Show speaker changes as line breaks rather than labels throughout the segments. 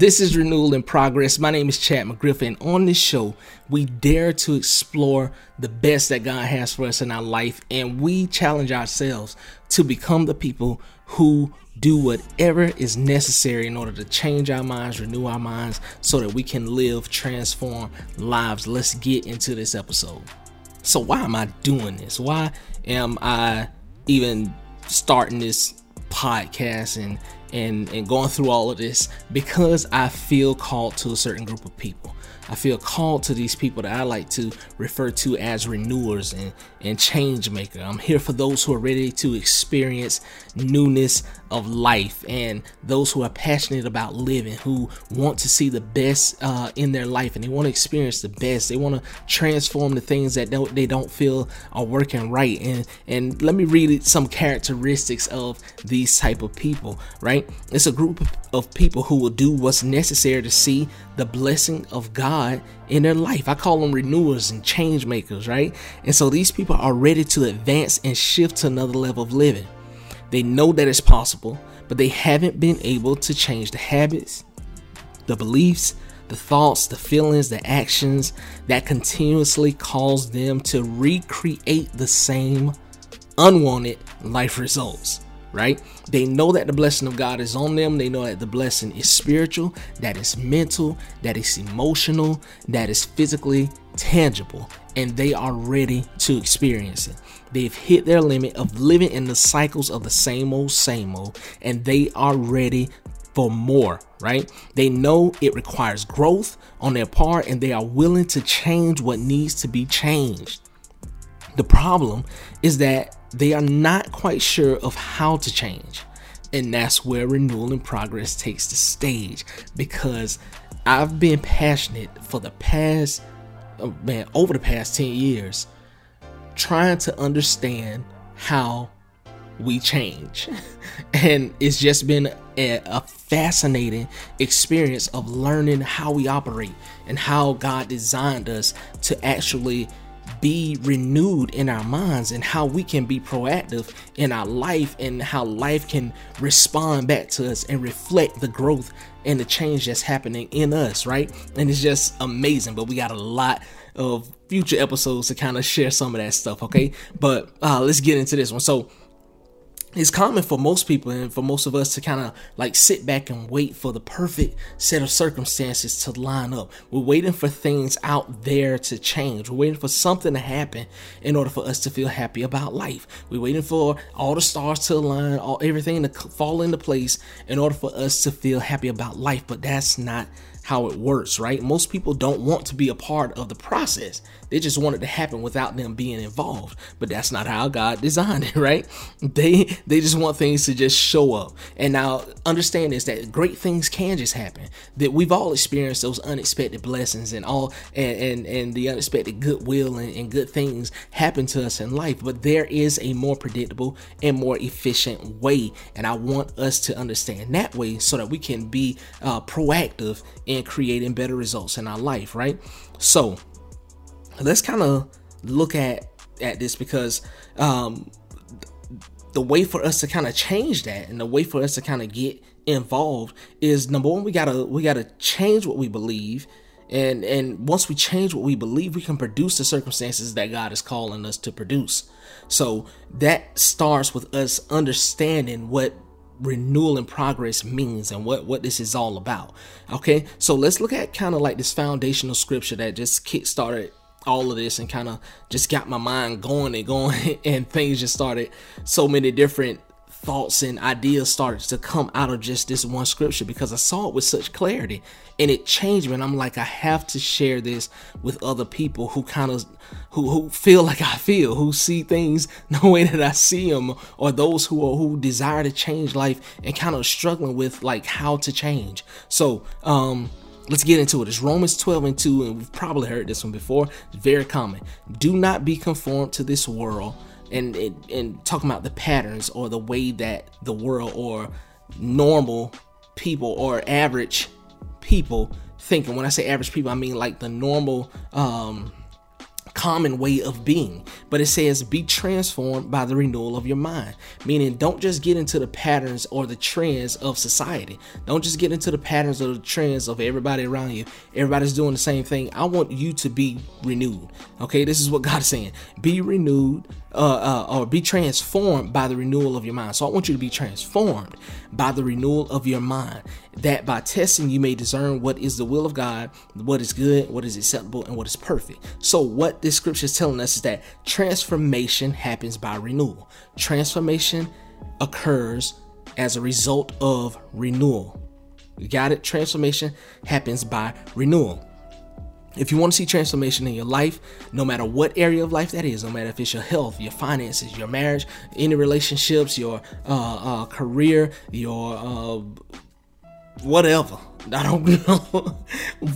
This is Renewal in Progress. My name is Chad McGriff, and on this show, we dare to explore the best that God has for us in our life, and we challenge ourselves to become the people who do whatever is necessary in order to change our minds, renew our minds, so that we can live, transform lives. Let's get into this episode. So, why am I doing this? Why am I even starting this podcast and and and going through all of this because I feel called to a certain group of people. I feel called to these people that I like to refer to as renewers and, and change maker. I'm here for those who are ready to experience newness of life and those who are passionate about living, who want to see the best uh, in their life and they want to experience the best. They want to transform the things that don't, they don't feel are working right. And and let me read some characteristics of these type of people. Right, it's a group of people who will do what's necessary to see the blessing of God in their life. I call them renewers and change makers, right? And so these people are ready to advance and shift to another level of living. They know that it's possible, but they haven't been able to change the habits, the beliefs, the thoughts, the feelings, the actions that continuously cause them to recreate the same unwanted life results right? They know that the blessing of God is on them. They know that the blessing is spiritual, that is mental, that is emotional, that is physically tangible, and they are ready to experience it. They've hit their limit of living in the cycles of the same old, same old, and they are ready for more, right? They know it requires growth on their part and they are willing to change what needs to be changed. The problem is that they are not quite sure of how to change. And that's where Renewal in Progress takes the stage because I've been passionate for the past, oh man, over the past 10 years, trying to understand how we change. and it's just been a, a, fascinating experience of learning how we operate and how God designed us to actually be renewed in our minds and how we can be proactive in our life and how life can respond back to us and reflect the growth and the change that's happening in us, right? And it's just amazing. But we got a lot of future episodes to kind of share some of that stuff, okay? But uh, let's get into this one. So, it's common for most people and for most of us to kind of like sit back and wait for the perfect set of circumstances to line up. We're waiting for things out there to change. We're waiting for something to happen in order for us to feel happy about life. We're waiting for all the stars to align, all everything to fall into place in order for us to feel happy about life. But that's not how it works, right? Most people don't want to be a part of the process. They just want it to happen without them being involved. But that's not how God designed it, right? They they just want things to just show up. And now understand is that great things can just happen. That we've all experienced those unexpected blessings and all and and, and the unexpected goodwill and, and good things happen to us in life. But there is a more predictable and more efficient way. And I want us to understand that way so that we can be uh, proactive in creating better results in our life, right? So let's kind of look at at this because um, the way for us to kind of change that and the way for us to kind of get involved is number one we gotta we gotta change what we believe. And and once we change what we believe we can produce the circumstances that god is calling us to produce. So that starts with us understanding what Renewal in Progress means and what what this is all about. Okay? So let's look at kind of like this foundational scripture that just kick started all of this and kind of just got my mind going and going and things just started so many different thoughts and ideas started to come out of just this one scripture because I saw it with such clarity and it changed me. And I'm like, I have to share this with other people who kind of who who feel like I feel, who see things the way that I see them, or those who are who desire to change life and kind of struggling with like how to change. So um let's get into it. It's Romans 12 and 2, and we've probably heard this one before. It's very common. Do not be conformed to this world and, and, and talking about the patterns or the way that the world or normal people or average people think. And when I say average people, I mean like the normal um common way of being. But it says, be transformed by the renewal of your mind. Meaning, don't just get into the patterns or the trends of society. Don't just get into the patterns or the trends of everybody around you. Everybody's doing the same thing. I want you to be renewed. Okay, this is what God's saying. Be renewed uh, uh, or be transformed by the renewal of your mind. So I want you to be transformed by the renewal of your mind. That by testing you may discern what is the will of God, what is good, what is acceptable, and what is perfect. So what this scripture is telling us is that transformation happens by renewal. Transformation occurs as a result of renewal. You got it? Transformation happens by renewal. If you want to see transformation in your life, no matter what area of life that is, no matter if it's your health, your finances, your marriage, any relationships, your uh, uh, career, your uh, whatever, I don't know,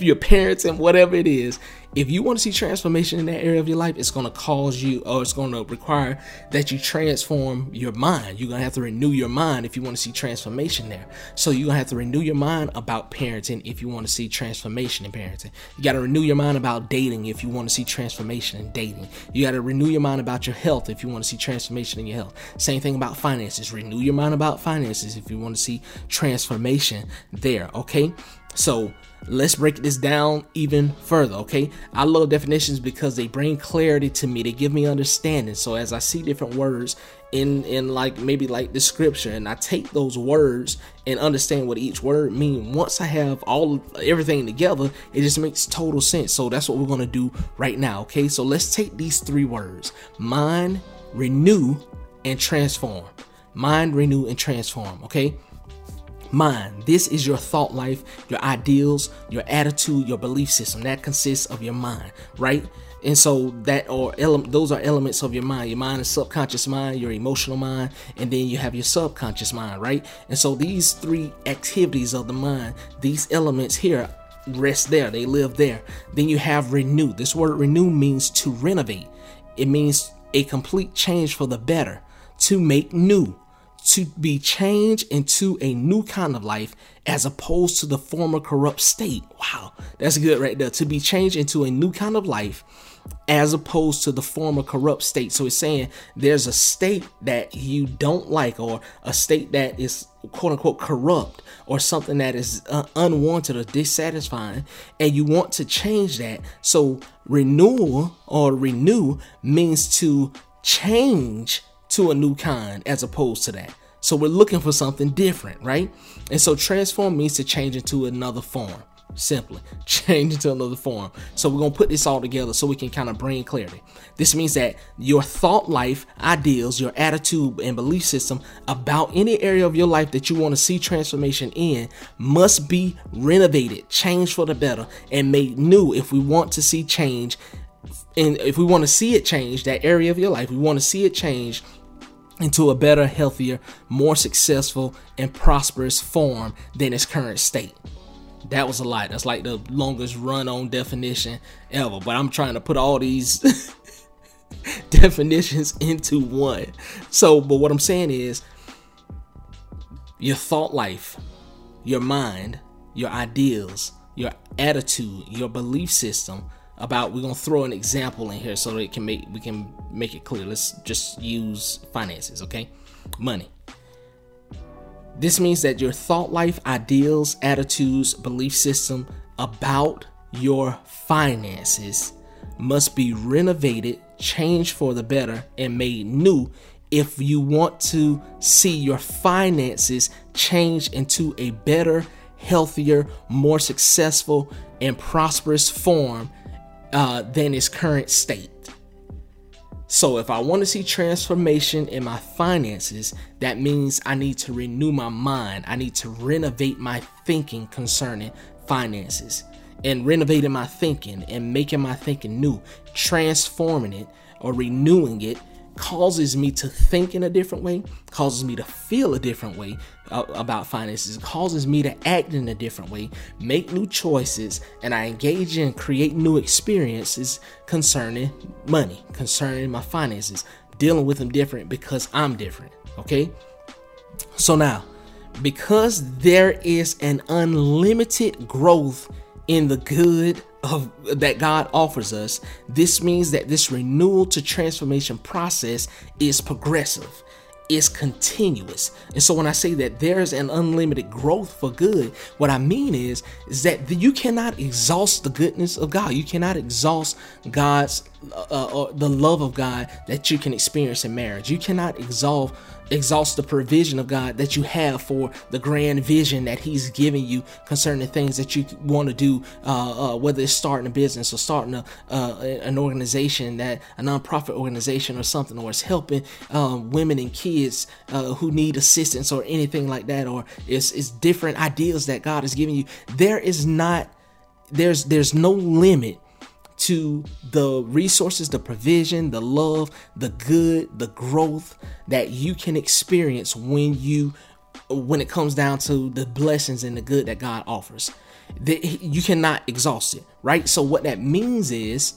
your parents and whatever it is, if you want to see transformation in that area of your life, it's going to cause you or it's going to require that you transform your mind. You're going to have to renew your mind if you want to see transformation there. So you're going to have to renew your mind about parenting if you want to see transformation in parenting. You got to renew your mind about dating if you want to see transformation in dating. You got to renew your mind about your health if you want to see transformation in your health. Same thing about finances. Renew your mind about finances if you want to see transformation there, okay? So let's break this down even further, okay? I love definitions because they bring clarity to me. They give me understanding. So as I see different words in in like maybe like the scripture and I take those words and understand what each word mean. Once I have all everything together, it just makes total sense. So that's what we're going to do right now, okay? So let's take these three words: mind, renew, and transform. Mind, renew, and transform, okay? Mind. This is your thought life, your ideals, your attitude, your belief system. That consists of your mind, right? And so that or ele- those are elements of your mind. Your mind is subconscious mind, your emotional mind, and then you have your subconscious mind, right? And so these three activities of the mind, these elements here rest there. They live there. Then you have renew. This word renew means to renovate. It means a complete change for the better, to make new to be changed into a new kind of life as opposed to the former corrupt state. Wow, that's good right there. To be changed into a new kind of life as opposed to the former corrupt state. So it's saying there's a state that you don't like, or a state that is quote unquote corrupt, or something that is uh, unwanted or dissatisfying, and you want to change that. So renewal or renew means to change to a new kind as opposed to that. So we're looking for something different, right? And so transform means to change into another form. Simply change into another form. So we're gonna put this all together so we can kind of bring clarity. This means that your thought life, ideals, your attitude, and belief system about any area of your life that you want to see transformation in must be renovated, changed for the better, and made new if we want to see change. And if we want to see it change, that area of your life, we want to see it change into a better, healthier, more successful, and prosperous form than its current state. That was a lot. That's like the longest run on definition ever. But I'm trying to put all these definitions into one. So, but what I'm saying is your thought life, your mind, your ideals, your attitude, your belief system about we're gonna throw an example in here so that it can make we can make it clear. Let's just use finances, okay? Money. This means that your thought life, ideals, attitudes, belief system about your finances must be renovated, changed for the better, and made new if you want to see your finances change into a better, healthier, more successful, and prosperous form uh, than its current state. So, if I want to see transformation in my finances, that means I need to renew my mind. I need to renovate my thinking concerning finances and renovating my thinking and making my thinking new, transforming it or renewing it causes me to think in a different way, causes me to feel a different way uh, about finances, causes me to act in a different way, make new choices, and I engage in create new experiences concerning money, concerning my finances, dealing with them different because I'm different. Okay? So now, because there is an unlimited growth in the good of that God offers us, this means that this renewal to transformation process is progressive is continuous. And so when I say that there's an unlimited growth for good, what I mean is is that you cannot exhaust the goodness of God. You cannot exhaust God's uh, uh, the love of God that you can experience in marriage. You cannot exalt exhaust the provision of God that you have for the grand vision that He's giving you concerning the things that you want to do, uh, uh, whether it's starting a business or starting a, uh, an organization that a nonprofit organization or something, or it's helping um, women and kids uh, who need assistance or anything like that, or it's, it's different ideas that God is giving you. There is not there's there's no limit to the resources, the provision, the love, the good, the growth that you can experience when you when it comes down to the blessings and the good that God offers. That You cannot exhaust it, right? So what that means is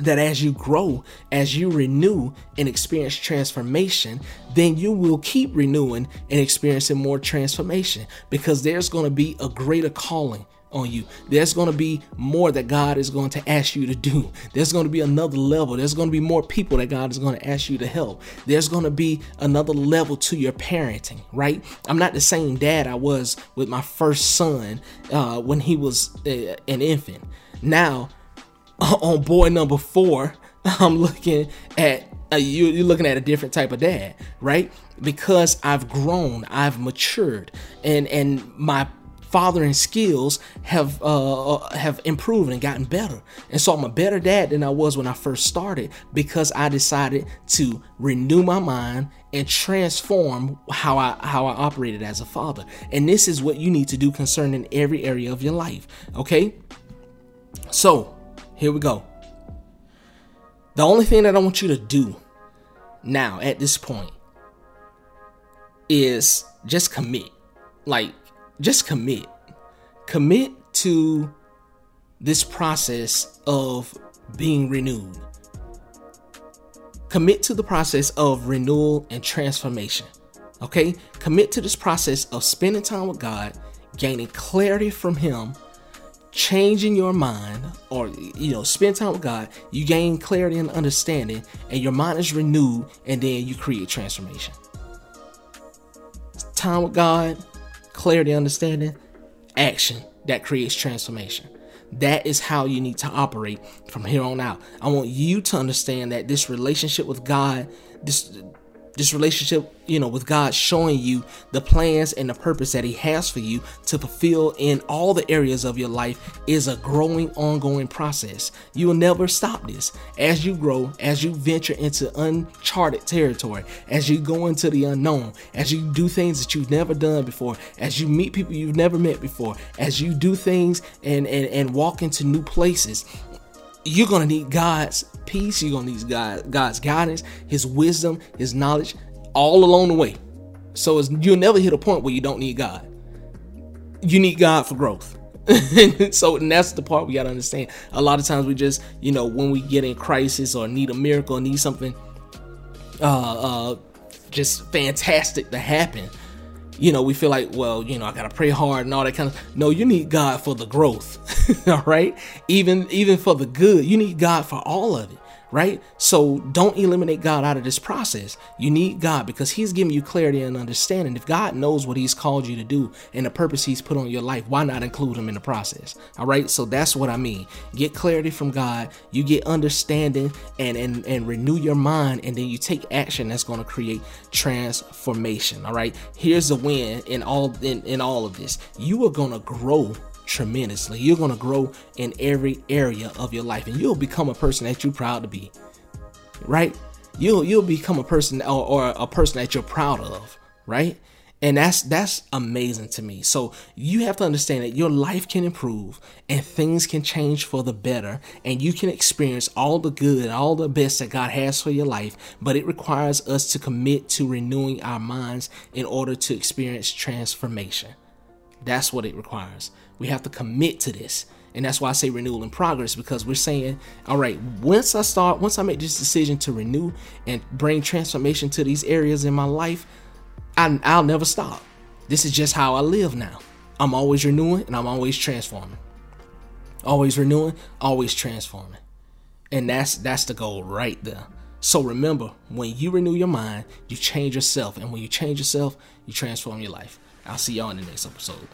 that as you grow, as you renew and experience transformation, then you will keep renewing and experiencing more transformation because there's going to be a greater calling on you. There's going to be more that God is going to ask you to do. There's going to be another level. There's going to be more people that God is going to ask you to help. There's going to be another level to your parenting, right? I'm not the same dad I was with my first son uh, when he was uh, an infant. Now, on boy number four, I'm looking at uh, you, you're looking at a different type of dad, right? Because I've grown, I've matured, and and my fathering skills have uh, uh, have improved and gotten better. And so I'm a better dad than I was when I first started because I decided to renew my mind and transform how I how I operated as a father. And this is what you need to do concerning every area of your life. Okay? So, here we go. The only thing that I want you to do now at this point is just commit. Like just commit. Commit to this process of being renewed. Commit to the process of renewal and transformation. Okay? Commit to this process of spending time with God, gaining clarity from Him, changing your mind, or you know, spend time with God, you gain clarity and understanding, and your mind is renewed, and then you create transformation. Time with God, clarity, understanding, action that creates transformation. That is how you need to operate from here on out. I want you to understand that this relationship with God, this this relationship, you know, with God showing you the plans and the purpose that He has for you to fulfill in all the areas of your life is a growing, ongoing process. You will never stop this. As you grow, as you venture into uncharted territory, as you go into the unknown, as you do things that you've never done before, as you meet people you've never met before, as you do things and, and, and walk into new places, you're gonna need God's peace. You're gonna need God, God's guidance, His wisdom, His knowledge, all along the way. So you'll never hit a point where you don't need God. You need God for growth. so and that's the part we gotta understand. A lot of times we just, you know, when we get in crisis or need a miracle, need something uh uh just fantastic to happen you know, we feel like, well, you know, I gotta pray hard and all that kind of. No, you need God for the growth, all right. Even even for the good, you need God for all of it right? So don't eliminate God out of this process. You need God because He's giving you clarity and understanding. If God knows what He's called you to do and the purpose He's put on your life, why not include Him in the process? All right. So that's what I mean. Get clarity from God. You get understanding and and and renew your mind, and then you take action that's going to create transformation. All right. Here's the win in all in, in all of this. You are going to grow tremendously. You're going to grow in every area of your life and you'll become a person that you're proud to be. Right? You'll you'll become a person or, or a person that you're proud of, right? And that's that's amazing to me. So you have to understand that your life can improve and things can change for the better and you can experience all the good, and all the best that God has for your life, but it requires us to commit to renewing our minds in order to experience transformation. That's what it requires. We have to commit to this. And that's why I say renewal in progress because we're saying, all right, once I start, once I make this decision to renew and bring transformation to these areas in my life, I, I'll never stop. This is just how I live now. I'm always renewing and I'm always transforming. always renewing, always transforming. And that's that's the goal right there. So remember, when you renew your mind, you change yourself. And when you change yourself, you transform your life. I'll see y'all in the next episode.